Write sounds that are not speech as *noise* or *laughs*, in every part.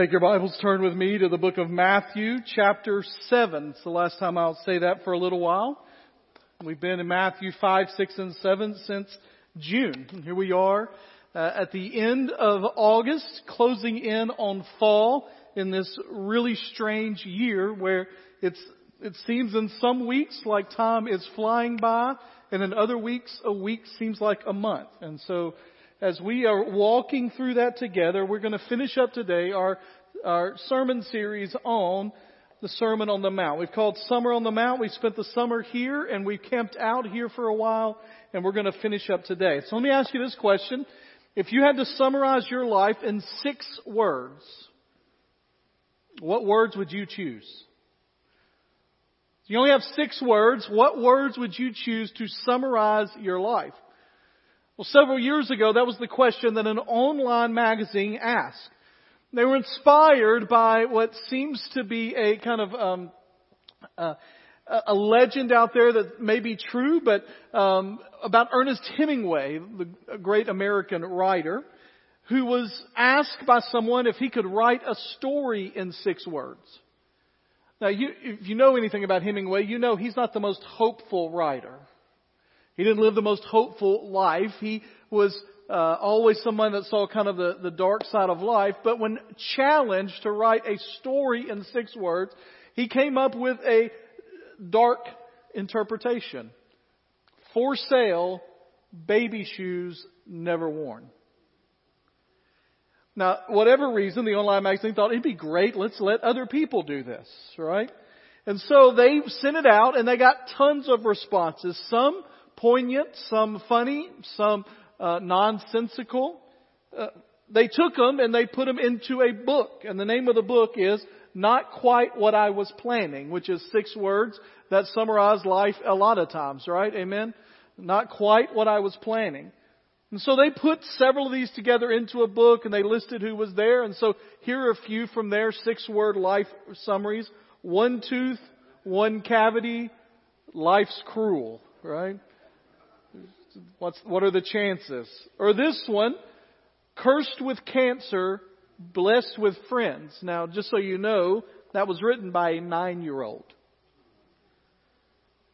take your Bibles, turn with me to the book of Matthew, chapter 7. It's the last time I'll say that for a little while. We've been in Matthew 5, 6, and 7 since June. And here we are uh, at the end of August, closing in on fall in this really strange year where it's, it seems in some weeks like time is flying by, and in other weeks, a week seems like a month. And so as we are walking through that together, we're going to finish up today our, our sermon series on the Sermon on the Mount. We've called Summer on the Mount. We spent the summer here and we camped out here for a while and we're going to finish up today. So let me ask you this question. If you had to summarize your life in six words, what words would you choose? You only have six words. What words would you choose to summarize your life? Well, several years ago, that was the question that an online magazine asked. They were inspired by what seems to be a kind of um, uh, a legend out there that may be true, but um, about Ernest Hemingway, the great American writer, who was asked by someone if he could write a story in six words. Now, you, if you know anything about Hemingway, you know he's not the most hopeful writer. He didn't live the most hopeful life. He was uh, always someone that saw kind of the, the dark side of life. But when challenged to write a story in six words, he came up with a dark interpretation. For sale, baby shoes never worn. Now, whatever reason, the online magazine thought it'd be great. Let's let other people do this, right? And so they sent it out and they got tons of responses. Some poignant, some funny, some uh, nonsensical. Uh, they took them and they put them into a book, and the name of the book is "Not Quite What I Was Planning," which is six words that summarize life a lot of times, right? Amen. Not quite what I was planning. And so they put several of these together into a book and they listed who was there. And so here are a few from their six word life summaries. One tooth, one cavity, life's cruel, right? What's, what are the chances? Or this one, cursed with cancer, blessed with friends. Now, just so you know, that was written by a nine year old.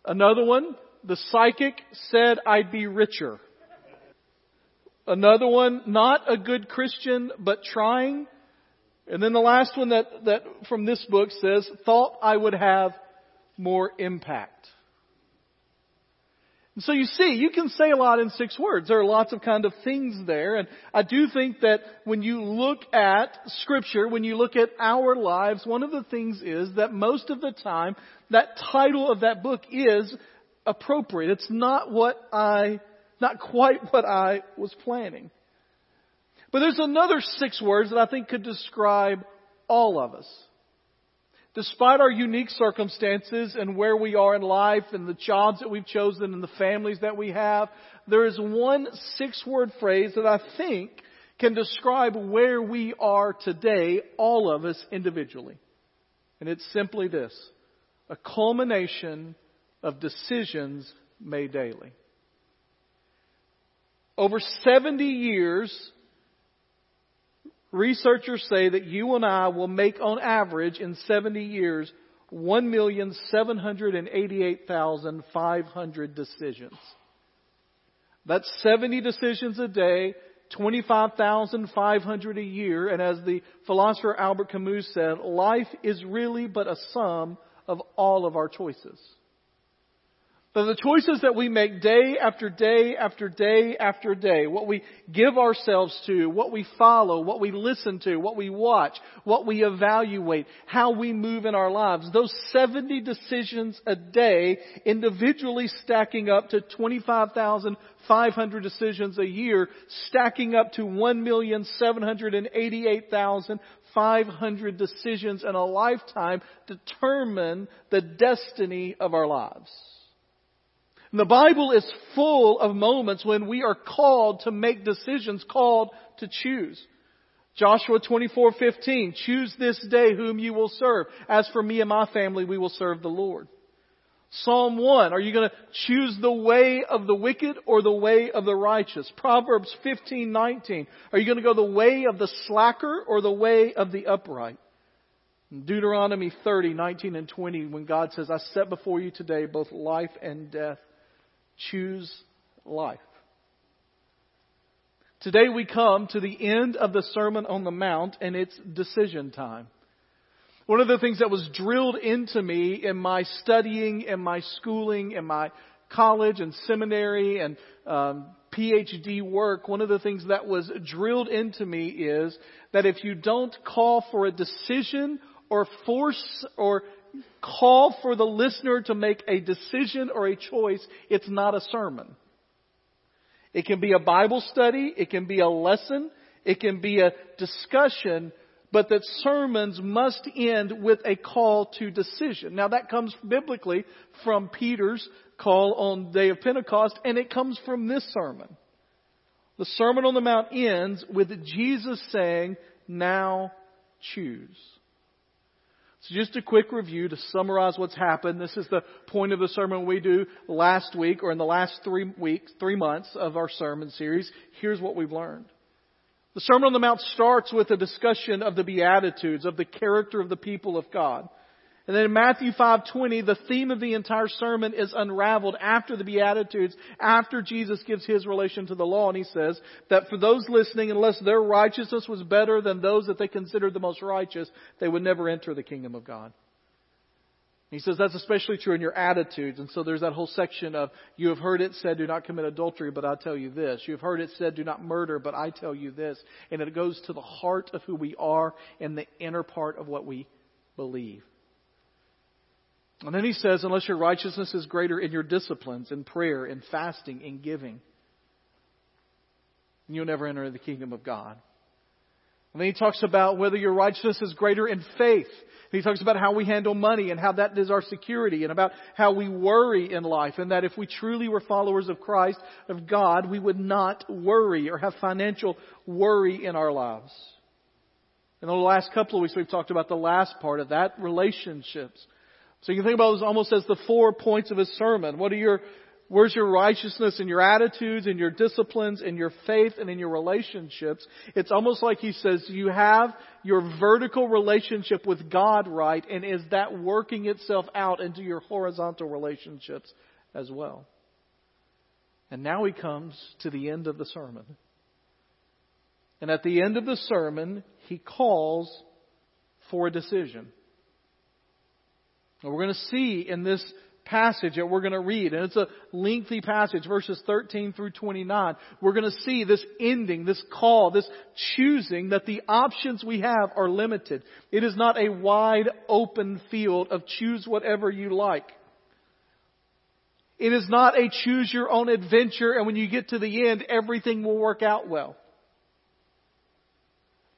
Another one, the psychic said I'd be richer. Another one, not a good Christian, but trying. And then the last one that, that from this book says, thought I would have more impact. So you see, you can say a lot in six words. There are lots of kind of things there. And I do think that when you look at scripture, when you look at our lives, one of the things is that most of the time, that title of that book is appropriate. It's not what I, not quite what I was planning. But there's another six words that I think could describe all of us. Despite our unique circumstances and where we are in life and the jobs that we've chosen and the families that we have, there is one six word phrase that I think can describe where we are today, all of us individually. And it's simply this. A culmination of decisions made daily. Over 70 years, Researchers say that you and I will make on average in 70 years 1,788,500 decisions. That's 70 decisions a day, 25,500 a year, and as the philosopher Albert Camus said, life is really but a sum of all of our choices. So the choices that we make day after day after day after day, what we give ourselves to, what we follow, what we listen to, what we watch, what we evaluate, how we move in our lives, those 70 decisions a day individually stacking up to 25,500 decisions a year, stacking up to 1,788,500 decisions in a lifetime determine the destiny of our lives. And the Bible is full of moments when we are called to make decisions, called to choose. Joshua 24:15 Choose this day whom you will serve. As for me and my family we will serve the Lord. Psalm 1, are you going to choose the way of the wicked or the way of the righteous? Proverbs 15:19, are you going to go the way of the slacker or the way of the upright? Deuteronomy 30, 19 and 20, when God says, I set before you today both life and death. Choose life. Today we come to the end of the Sermon on the Mount and it's decision time. One of the things that was drilled into me in my studying in my schooling in my college and seminary and um, PhD work, one of the things that was drilled into me is that if you don't call for a decision or force or call for the listener to make a decision or a choice, it's not a sermon. It can be a Bible study, it can be a lesson, it can be a discussion, but that sermons must end with a call to decision. Now that comes biblically from Peter's call on the day of Pentecost, and it comes from this sermon. The Sermon on the Mount ends with Jesus saying, now choose. So just a quick review to summarize what's happened. This is the point of the sermon we do last week or in the last three weeks, three months of our sermon series. Here's what we've learned. The Sermon on the Mount starts with a discussion of the Beatitudes, of the character of the people of God. And then in Matthew 5:20, the theme of the entire sermon is unraveled after the beatitudes, after Jesus gives his relation to the law and he says that for those listening unless their righteousness was better than those that they considered the most righteous, they would never enter the kingdom of God. He says that's especially true in your attitudes. And so there's that whole section of, you have heard it said, do not commit adultery, but I tell you this. You have heard it said, do not murder, but I tell you this. And it goes to the heart of who we are and the inner part of what we believe. And then he says, unless your righteousness is greater in your disciplines, in prayer, in fasting, in giving, you'll never enter the kingdom of God. And then he talks about whether your righteousness is greater in faith. And he talks about how we handle money and how that is our security and about how we worry in life and that if we truly were followers of Christ, of God, we would not worry or have financial worry in our lives. In the last couple of weeks, we've talked about the last part of that, relationships. So you can think about this almost as the four points of his sermon. What are your Where's your righteousness and your attitudes, and your disciplines, and your faith, and in your relationships? It's almost like he says you have your vertical relationship with God right, and is that working itself out into your horizontal relationships as well? And now he comes to the end of the sermon. And at the end of the sermon, he calls for a decision. We're going to see in this passage that we're going to read, and it's a lengthy passage, verses 13 through 29. We're going to see this ending, this call, this choosing that the options we have are limited. It is not a wide open field of choose whatever you like. It is not a choose your own adventure and when you get to the end, everything will work out well.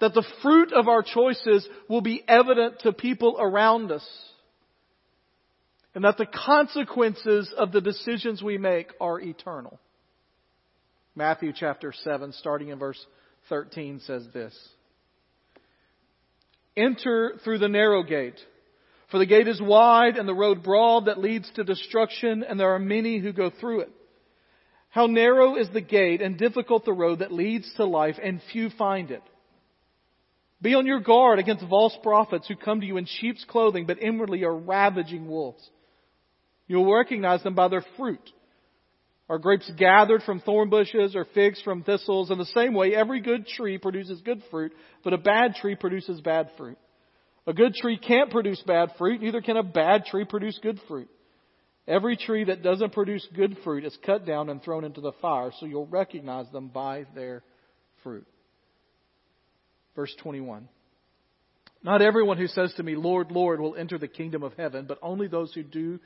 That the fruit of our choices will be evident to people around us and that the consequences of the decisions we make are eternal. Matthew chapter 7, starting in verse 13, says this Enter through the narrow gate, for the gate is wide and the road broad that leads to destruction, and there are many who go through it. How narrow is the gate and difficult the road that leads to life, and few find it. Be on your guard against false prophets who come to you in sheep's clothing, but inwardly are ravaging wolves. You'll recognize them by their fruit. Are grapes gathered from thorn bushes or figs from thistles? In the same way, every good tree produces good fruit, but a bad tree produces bad fruit. A good tree can't produce bad fruit, neither can a bad tree produce good fruit. Every tree that doesn't produce good fruit is cut down and thrown into the fire, so you'll recognize them by their fruit. Verse 21. Not everyone who says to me, Lord, Lord, will enter the kingdom of heaven, but only those who do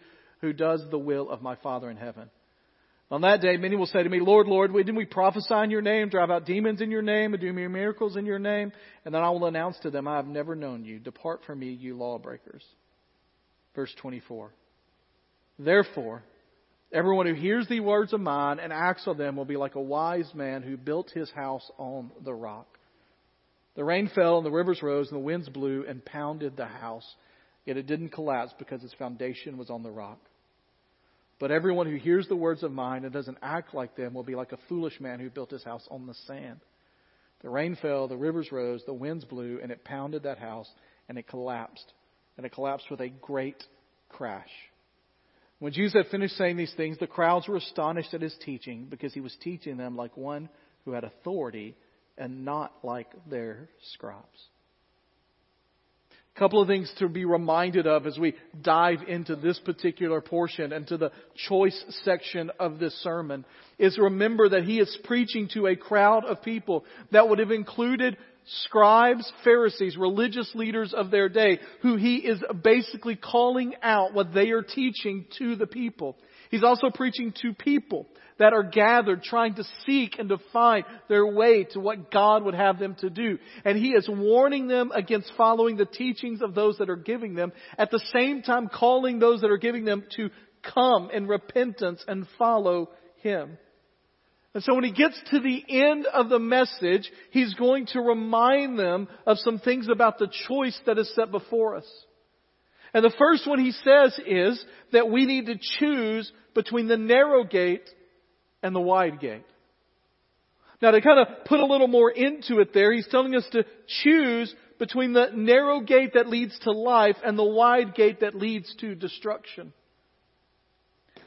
who does the will of my Father in heaven. On that day, many will say to me, Lord, Lord, didn't we prophesy in your name, drive out demons in your name, and do miracles in your name? And then I will announce to them, I have never known you. Depart from me, you lawbreakers. Verse 24. Therefore, everyone who hears the words of mine and acts on them will be like a wise man who built his house on the rock. The rain fell and the rivers rose and the winds blew and pounded the house Yet it didn't collapse because its foundation was on the rock. But everyone who hears the words of mine and doesn't act like them will be like a foolish man who built his house on the sand. The rain fell, the rivers rose, the winds blew, and it pounded that house, and it collapsed. And it collapsed with a great crash. When Jesus had finished saying these things, the crowds were astonished at his teaching because he was teaching them like one who had authority and not like their scribes. A couple of things to be reminded of as we dive into this particular portion and to the choice section of this sermon is remember that he is preaching to a crowd of people that would have included scribes, Pharisees, religious leaders of their day, who he is basically calling out what they are teaching to the people. He's also preaching to people that are gathered trying to seek and to find their way to what God would have them to do. And He is warning them against following the teachings of those that are giving them, at the same time calling those that are giving them to come in repentance and follow Him. And so when he gets to the end of the message, he's going to remind them of some things about the choice that is set before us. And the first one he says is that we need to choose between the narrow gate and the wide gate. Now to kind of put a little more into it there, he's telling us to choose between the narrow gate that leads to life and the wide gate that leads to destruction.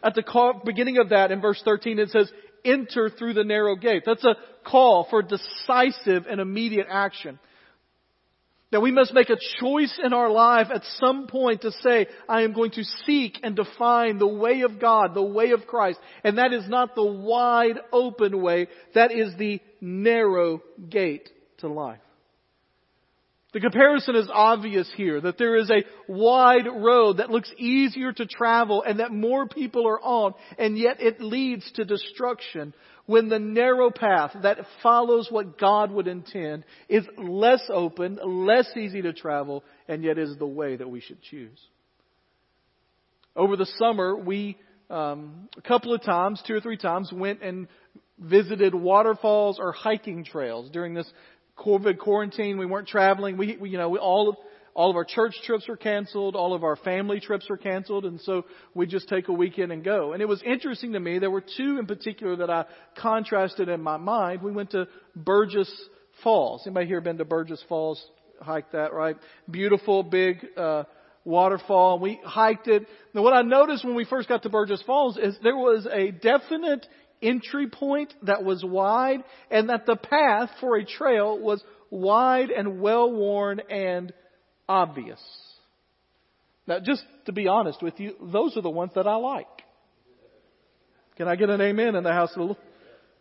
At the beginning of that in verse 13 it says, enter through the narrow gate. That's a call for decisive and immediate action. That we must make a choice in our life at some point to say, I am going to seek and define the way of God, the way of Christ. And that is not the wide open way, that is the narrow gate to life. The comparison is obvious here, that there is a wide road that looks easier to travel and that more people are on, and yet it leads to destruction when the narrow path that follows what God would intend is less open, less easy to travel, and yet is the way that we should choose. Over the summer, we, um, a couple of times, two or three times, went and visited waterfalls or hiking trails during this COVID quarantine. We weren't traveling. We, we you know, we all, all of our church trips were canceled. All of our family trips were canceled. And so we just take a weekend and go. And it was interesting to me. There were two in particular that I contrasted in my mind. We went to Burgess Falls. Anybody here been to Burgess Falls? Hiked that, right? Beautiful, big, uh, waterfall. We hiked it. Now what I noticed when we first got to Burgess Falls is there was a definite entry point that was wide and that the path for a trail was wide and well worn and obvious. Now, just to be honest with you, those are the ones that I like. Can I get an amen in the house of the Lord?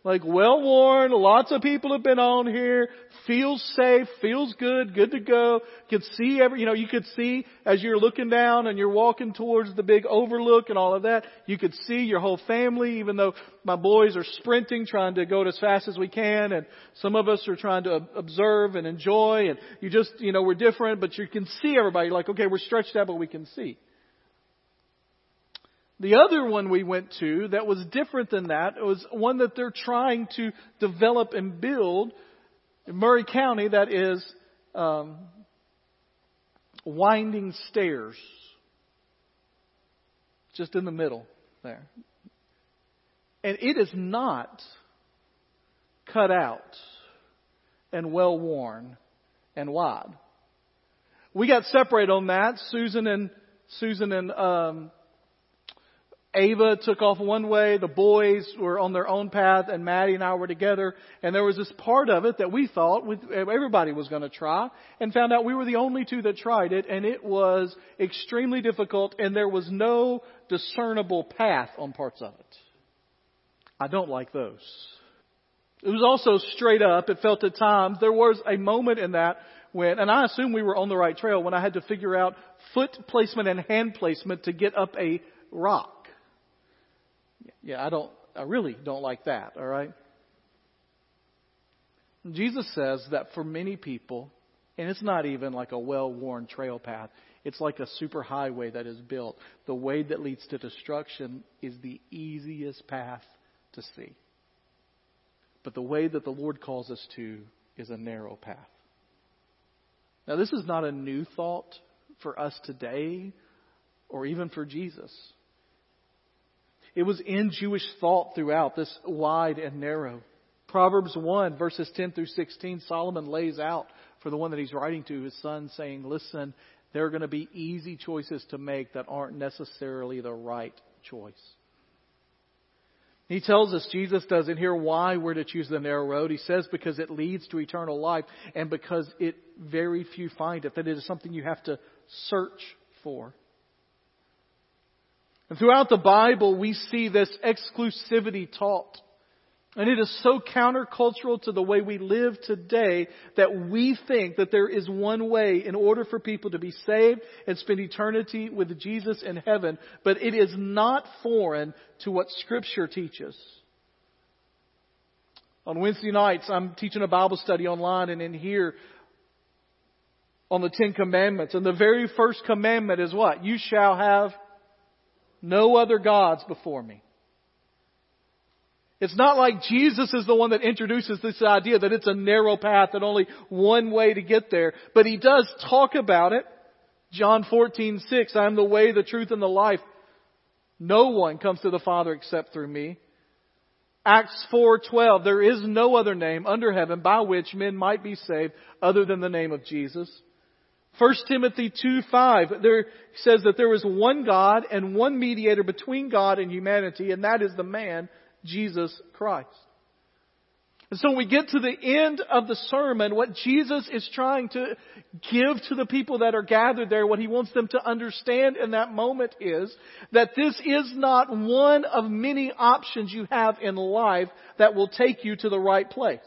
Like well worn, lots of people have been on here, feels safe, feels good, good to go. Could see every, you know, you could see as you're looking down and you're walking towards the big overlook and all of that, you could see your whole family, even though my boys are sprinting, trying to go as fast as we can, and some of us are trying to observe and enjoy, and you just, you know, we're different, but you can see everybody, like, okay, we're stretched out, but we can see. The other one we went to that was different than that was one that they're trying to develop and build in Maury County that is um, winding stairs. Just in the middle there. And it is not cut out and well worn and wide. We got separated on that. Susan and Susan and um, Ava took off one way, the boys were on their own path, and Maddie and I were together. And there was this part of it that we thought everybody was going to try, and found out we were the only two that tried it, and it was extremely difficult, and there was no discernible path on parts of it. I don't like those. It was also straight up. It felt at times there was a moment in that when, and I assume we were on the right trail when I had to figure out foot placement and hand placement to get up a rock. Yeah, I don't, I really don't like that, all right? Jesus says that for many people, and it's not even like a well worn trail path, it's like a super highway that is built. The way that leads to destruction is the easiest path to see. But the way that the Lord calls us to is a narrow path. Now, this is not a new thought for us today or even for Jesus. It was in Jewish thought throughout, this wide and narrow. Proverbs 1, verses 10 through 16, Solomon lays out for the one that he's writing to his son, saying, Listen, there are going to be easy choices to make that aren't necessarily the right choice. He tells us, Jesus does in here, why we're to choose the narrow road. He says because it leads to eternal life and because it very few find it, that it is something you have to search for. And throughout the Bible, we see this exclusivity taught. And it is so countercultural to the way we live today that we think that there is one way in order for people to be saved and spend eternity with Jesus in heaven, but it is not foreign to what Scripture teaches. On Wednesday nights, I'm teaching a Bible study online and in here on the Ten Commandments. And the very first commandment is what? You shall have no other gods before me. It's not like Jesus is the one that introduces this idea that it's a narrow path and only one way to get there, but he does talk about it. John 14, 6, I am the way, the truth, and the life. No one comes to the Father except through me. Acts 4:12 There is no other name under heaven by which men might be saved other than the name of Jesus. 1 Timothy 2:5 there says that there is one God and one mediator between God and humanity and that is the man Jesus Christ. And so when we get to the end of the sermon, what Jesus is trying to give to the people that are gathered there, what he wants them to understand in that moment is that this is not one of many options you have in life that will take you to the right place.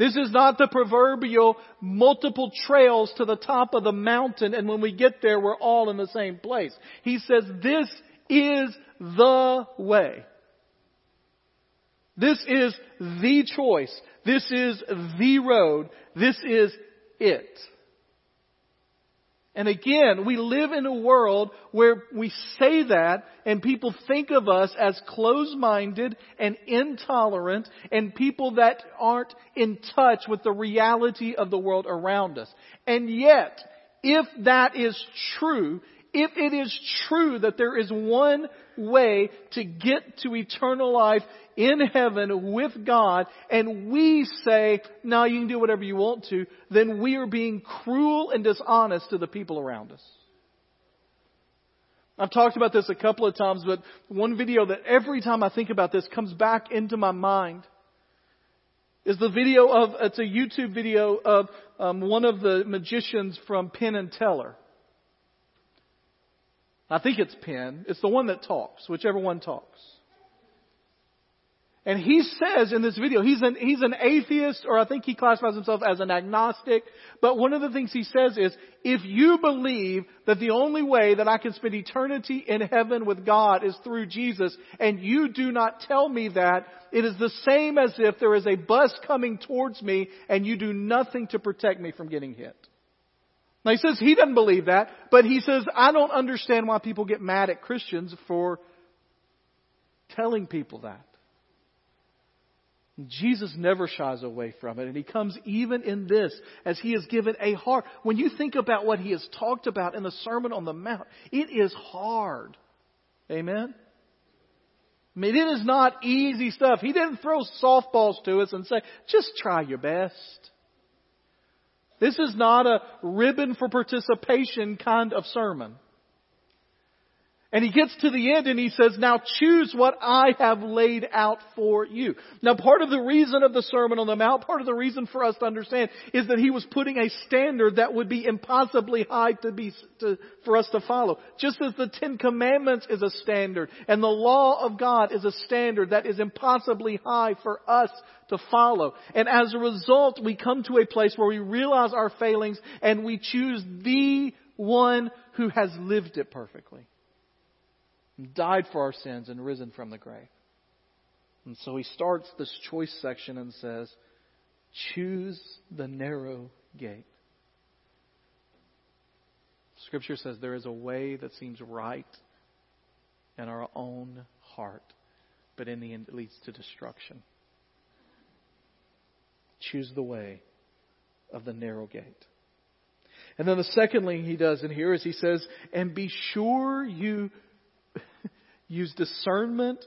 This is not the proverbial multiple trails to the top of the mountain and when we get there we're all in the same place. He says this is the way. This is the choice. This is the road. This is it. And again, we live in a world where we say that and people think of us as closed-minded and intolerant and people that aren't in touch with the reality of the world around us. And yet, if that is true, if it is true that there is one way to get to eternal life in heaven with God, and we say, now you can do whatever you want to, then we are being cruel and dishonest to the people around us. I've talked about this a couple of times, but one video that every time I think about this comes back into my mind is the video of, it's a YouTube video of um, one of the magicians from Penn and Teller. I think it's Penn. It's the one that talks, whichever one talks. And he says in this video, he's an, he's an atheist, or I think he classifies himself as an agnostic. But one of the things he says is, if you believe that the only way that I can spend eternity in heaven with God is through Jesus, and you do not tell me that, it is the same as if there is a bus coming towards me and you do nothing to protect me from getting hit. Now he says he doesn't believe that, but he says, I don't understand why people get mad at Christians for telling people that. Jesus never shies away from it, and he comes even in this as he has given a heart. When you think about what he has talked about in the Sermon on the Mount, it is hard. Amen? I mean, it is not easy stuff. He didn't throw softballs to us and say, just try your best. This is not a ribbon for participation kind of sermon. And he gets to the end and he says, now choose what I have laid out for you. Now part of the reason of the Sermon on the Mount, part of the reason for us to understand is that he was putting a standard that would be impossibly high to be, to, for us to follow. Just as the Ten Commandments is a standard and the law of God is a standard that is impossibly high for us to follow. And as a result, we come to a place where we realize our failings and we choose the one who has lived it perfectly died for our sins and risen from the grave. And so he starts this choice section and says, choose the narrow gate. Scripture says there is a way that seems right in our own heart, but in the end it leads to destruction. Choose the way of the narrow gate. And then the second thing he does in here is he says, and be sure you use discernment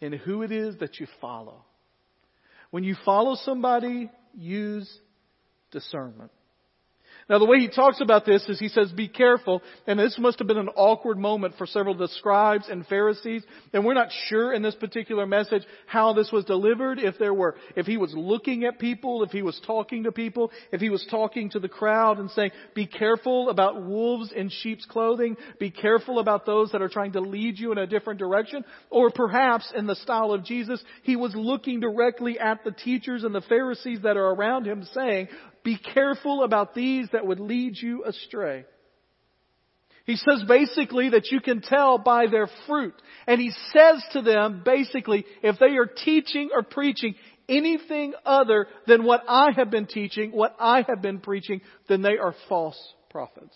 in who it is that you follow. When you follow somebody, use discernment. Now the way he talks about this is he says, be careful, and this must have been an awkward moment for several of the scribes and Pharisees, and we're not sure in this particular message how this was delivered, if there were, if he was looking at people, if he was talking to people, if he was talking to the crowd and saying, be careful about wolves in sheep's clothing, be careful about those that are trying to lead you in a different direction, or perhaps in the style of Jesus, he was looking directly at the teachers and the Pharisees that are around him saying, be careful about these that would lead you astray. He says basically that you can tell by their fruit. And he says to them basically, if they are teaching or preaching anything other than what I have been teaching, what I have been preaching, then they are false prophets.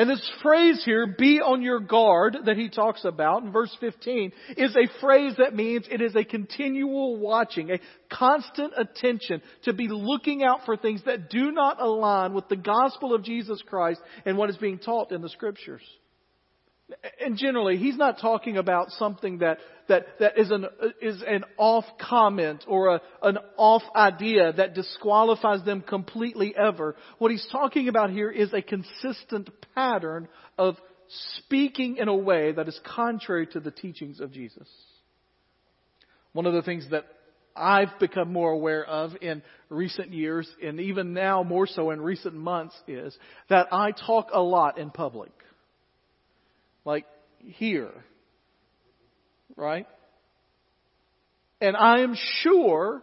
And this phrase here, be on your guard, that he talks about in verse 15, is a phrase that means it is a continual watching, a constant attention to be looking out for things that do not align with the gospel of Jesus Christ and what is being taught in the scriptures. And generally, he's not talking about something that, that, that is an, is an off comment or a, an off idea that disqualifies them completely ever. What he's talking about here is a consistent pattern of speaking in a way that is contrary to the teachings of Jesus. One of the things that I've become more aware of in recent years, and even now more so in recent months, is that I talk a lot in public like here. Right? And I am sure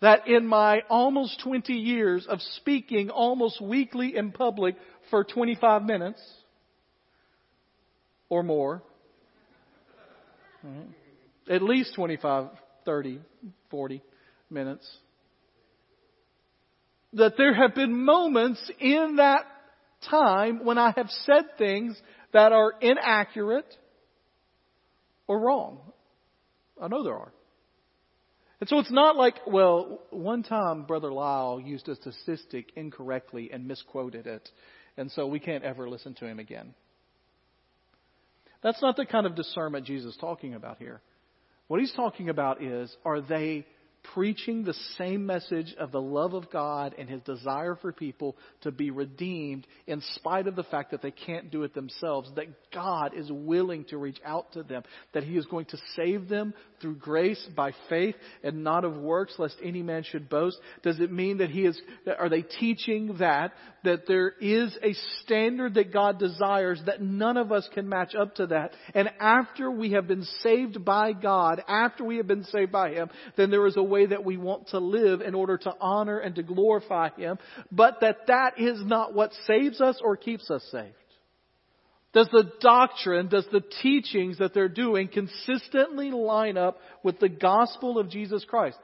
that in my almost 20 years of speaking almost weekly in public for 25 minutes or more, at least 25, 30, 40 minutes, that there have been moments in that time when I have said things that are inaccurate or wrong. I know there are. And so it's not like, well, one time Brother Lyle used a statistic incorrectly and misquoted it, and so we can't ever listen to him again. That's not the kind of discernment Jesus is talking about here. What he's talking about is, are they preaching the same message of the love of God and His desire for people to be redeemed in spite of the fact that they can't do it themselves, that God is willing to reach out to them, that He is going to save them through grace by faith and not of works, lest any man should boast? Does it mean that He is, are they teaching that, that there is a standard that God desires that none of us can match up to that? And after we have been saved by God, after we have been saved by Him, then there is a way that we want to live in order to honor and to glorify Him, but that that is not what saves us or keeps us saved. Does the doctrine, does the teachings that they're doing consistently line up with the gospel of Jesus Christ?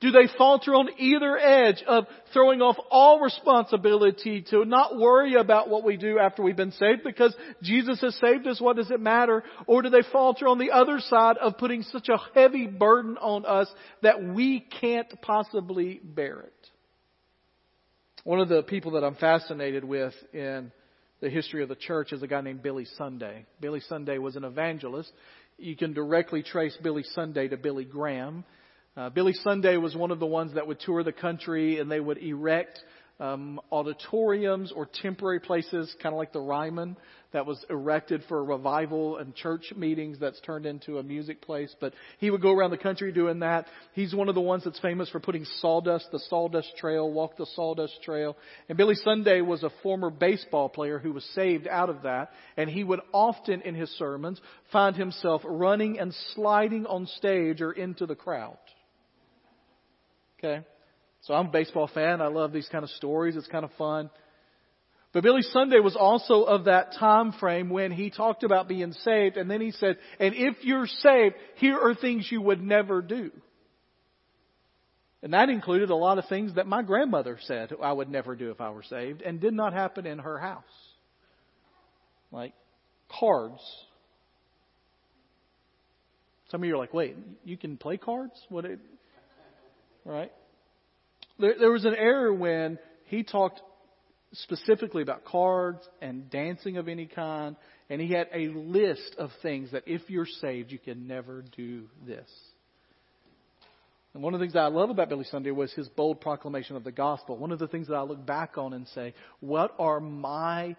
Do they falter on either edge of throwing off all responsibility to not worry about what we do after we've been saved because Jesus has saved us, what does it matter? Or do they falter on the other side of putting such a heavy burden on us that we can't possibly bear it? One of the people that I'm fascinated with in the history of the church is a guy named Billy Sunday. Billy Sunday was an evangelist. You can directly trace Billy Sunday to Billy Graham. Uh, Billy Sunday was one of the ones that would tour the country and they would erect um, auditoriums or temporary places, kind of like the Ryman that was erected for revival and church meetings that's turned into a music place. But he would go around the country doing that. He's one of the ones that's famous for putting sawdust, the sawdust trail, walk the sawdust trail. And Billy Sunday was a former baseball player who was saved out of that. And he would often in his sermons find himself running and sliding on stage or into the crowd. Okay? So I'm a baseball fan. I love these kind of stories. It's kind of fun. But Billy Sunday was also of that time frame when he talked about being saved and then he said, and if you're saved, here are things you would never do. And that included a lot of things that my grandmother said I would never do if I were saved and did not happen in her house. Like cards. Some of you are like, wait, you can play cards? What it, right? There, there was an error when he talked specifically about cards and dancing of any kind. And he had a list of things that if you're saved, you can never do this. And one of the things that I love about Billy Sunday was his bold proclamation of the gospel. One of the things that I look back on and say, what are my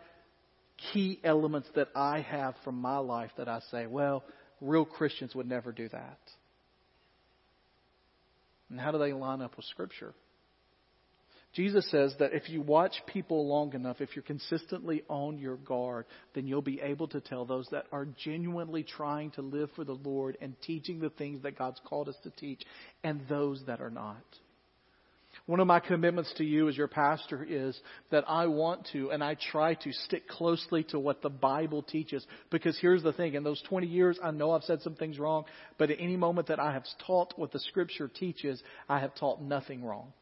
key elements that I have from my life that I say, well, real Christians would never do that? And how do they line up with Scripture? Jesus says that if you watch people long enough, if you're consistently on your guard, then you'll be able to tell those that are genuinely trying to live for the Lord and teaching the things that God's called us to teach, and those that are not. One of my commitments to you as your pastor is that I want to and I try to stick closely to what the Bible teaches. Because here's the thing in those 20 years, I know I've said some things wrong, but at any moment that I have taught what the Scripture teaches, I have taught nothing wrong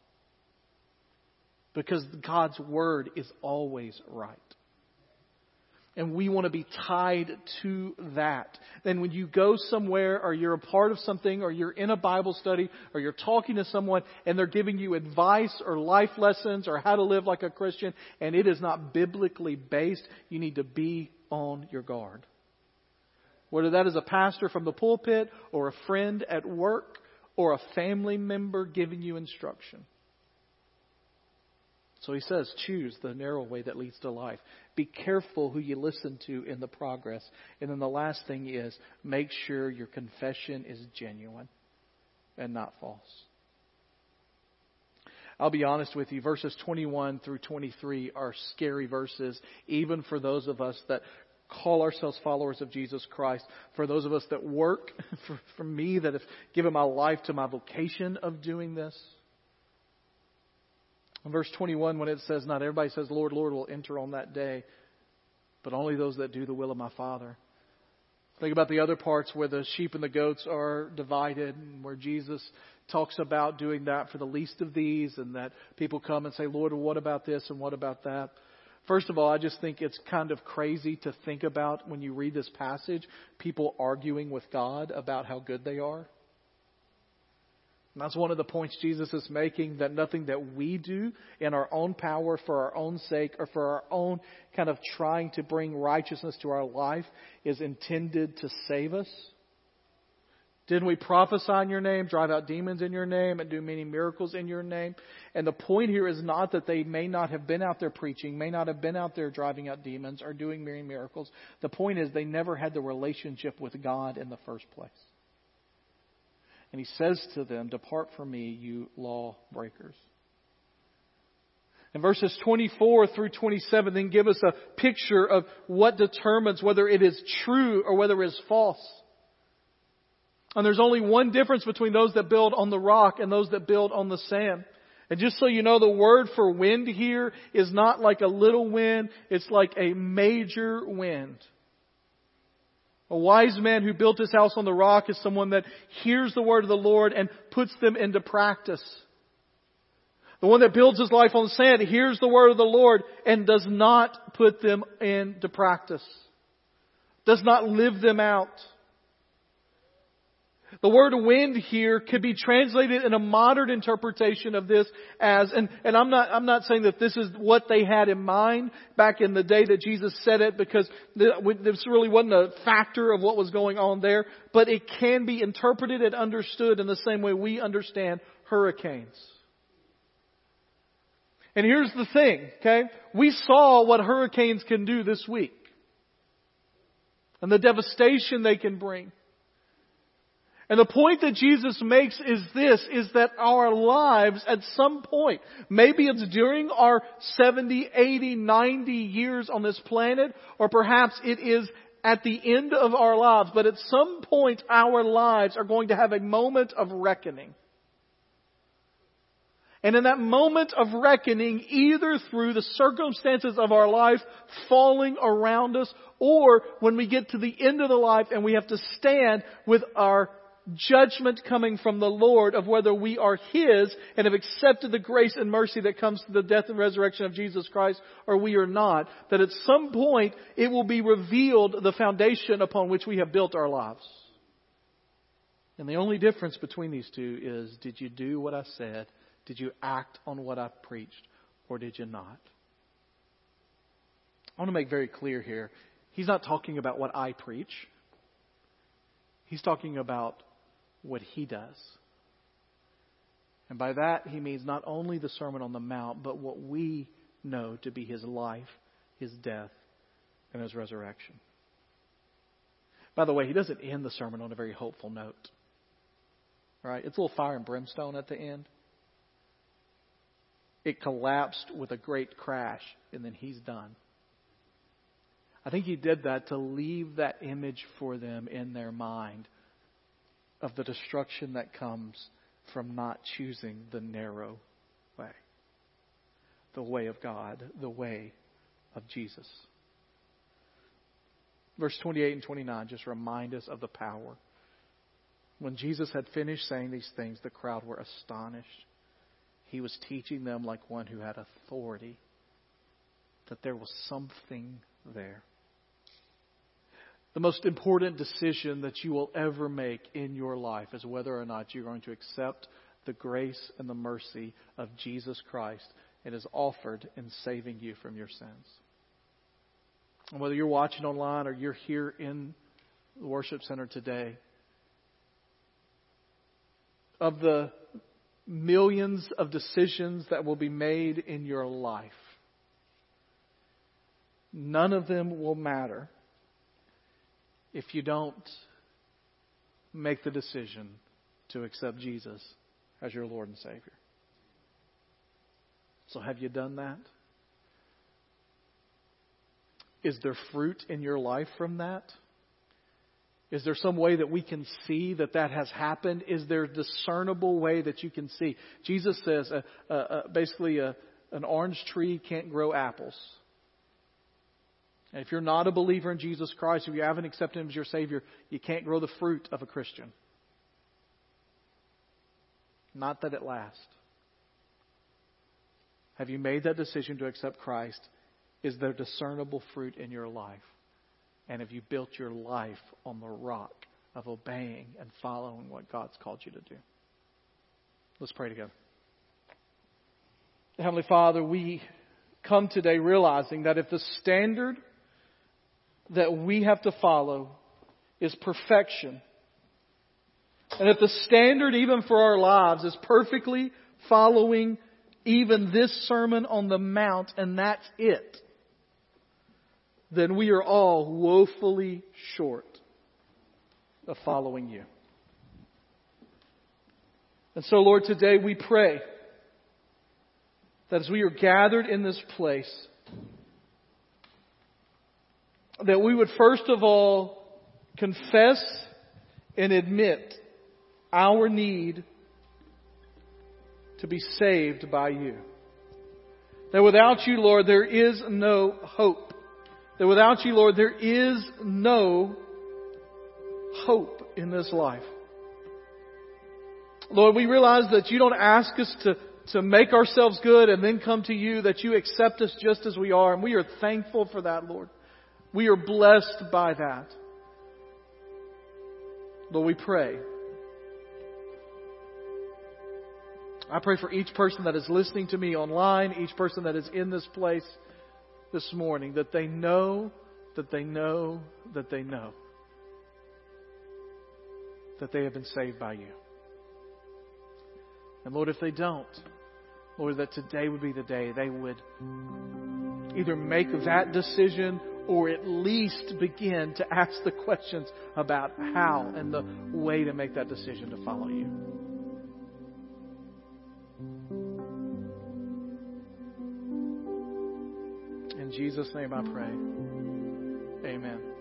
because God's word is always right. And we want to be tied to that. Then when you go somewhere or you're a part of something or you're in a Bible study or you're talking to someone and they're giving you advice or life lessons or how to live like a Christian and it is not biblically based, you need to be on your guard. Whether that is a pastor from the pulpit or a friend at work or a family member giving you instruction. So he says, choose the narrow way that leads to life. Be careful who you listen to in the progress. And then the last thing is, make sure your confession is genuine and not false. I'll be honest with you, verses 21 through 23 are scary verses, even for those of us that call ourselves followers of Jesus Christ. For those of us that work, *laughs* for, for me that have given my life to my vocation of doing this. In verse 21, when it says, Not everybody says, Lord, Lord, will enter on that day, but only those that do the will of my Father. Think about the other parts where the sheep and the goats are divided, and where Jesus talks about doing that for the least of these, and that people come and say, Lord, what about this and what about that? First of all, I just think it's kind of crazy to think about when you read this passage, people arguing with God about how good they are. And that's one of the points Jesus is making that nothing that we do in our own power for our own sake or for our own kind of trying to bring righteousness to our life is intended to save us. Didn't we prophesy in your name, drive out demons in your name, and do many miracles in your name? And the point here is not that they may not have been out there preaching, may not have been out there driving out demons or doing many miracles. The point is they never had the relationship with God in the first place. And he says to them, Depart from me, you lawbreakers. And verses 24 through 27 then give us a picture of what determines whether it is true or whether it is false. And there's only one difference between those that build on the rock and those that build on the sand. And just so you know, the word for wind here is not like a little wind, it's like a major wind. A wise man who built his house on the rock is someone that hears the word of the Lord and puts them into practice. The one that builds his life on sand hears the word of the Lord and does not put them into practice. Does not live them out. The word wind here could be translated in a modern interpretation of this as, and, and I'm not, I'm not saying that this is what they had in mind back in the day that Jesus said it because this really wasn't a factor of what was going on there, but it can be interpreted and understood in the same way we understand hurricanes. And here's the thing, okay? We saw what hurricanes can do this week. And the devastation they can bring. And the point that Jesus makes is this, is that our lives at some point, maybe it's during our 70, 80, 90 years on this planet, or perhaps it is at the end of our lives, but at some point our lives are going to have a moment of reckoning. And in that moment of reckoning, either through the circumstances of our life falling around us, or when we get to the end of the life and we have to stand with our judgment coming from the Lord of whether we are His and have accepted the grace and mercy that comes through the death and resurrection of Jesus Christ or we are not, that at some point it will be revealed the foundation upon which we have built our lives. And the only difference between these two is did you do what I said? Did you act on what I preached? Or did you not? I want to make very clear here. He's not talking about what I preach. He's talking about what he does. And by that, he means not only the Sermon on the Mount, but what we know to be his life, his death, and his resurrection. By the way, he doesn't end the sermon on a very hopeful note. Right? It's a little fire and brimstone at the end. It collapsed with a great crash, and then he's done. I think he did that to leave that image for them in their mind of the destruction that comes from not choosing the narrow way the way of God, the way of Jesus. Verse 28 and 29 just remind us of the power. When Jesus had finished saying these things, the crowd were astonished. He was teaching them like one who had authority, that there was something there. The most important decision that you will ever make in your life is whether or not you're going to accept the grace and the mercy of Jesus Christ and is offered in saving you from your sins. And whether you're watching online or you're here in the worship center today, of the millions of decisions that will be made in your life, none of them will matter if you don't make the decision to accept Jesus as your Lord and Savior. So, have you done that? Is there fruit in your life from that? Is there some way that we can see that that has happened? Is there a discernible way that you can see? Jesus says uh, uh, uh, basically a, an orange tree can't grow apples. And if you're not a believer in Jesus Christ, if you haven't accepted Him as your Savior, you can't grow the fruit of a Christian. Not that it lasts. Have you made that decision to accept Christ? Is there discernible fruit in your life? And have you built your life on the rock of obeying and following what God's called you to do? Let's pray together. Heavenly Father, we come today realizing that if the standard that we have to follow is perfection, and if the standard even for our lives is perfectly following even this Sermon on the Mount and that's it, then we are all woefully short of following you. And so, Lord, today we pray that as we are gathered in this place, that we would first of all confess and admit our need to be saved by you. That without you, Lord, there is no hope. That without you, Lord, there is no hope in this life. Lord, we realize that you don't ask us to, to make ourselves good and then come to you, that you accept us just as we are, and we are thankful for that, Lord. We are blessed by that. Lord, we pray I pray for each person that is listening to me online, each person that is in this place this morning, that they know, that they know, that they know that they have been saved by you. And Lord, if they don't, Lord, that today would be the day they would either make that decision or at least begin to ask the questions about how and the way to make that decision to follow you. In Jesus' name I pray. Amen.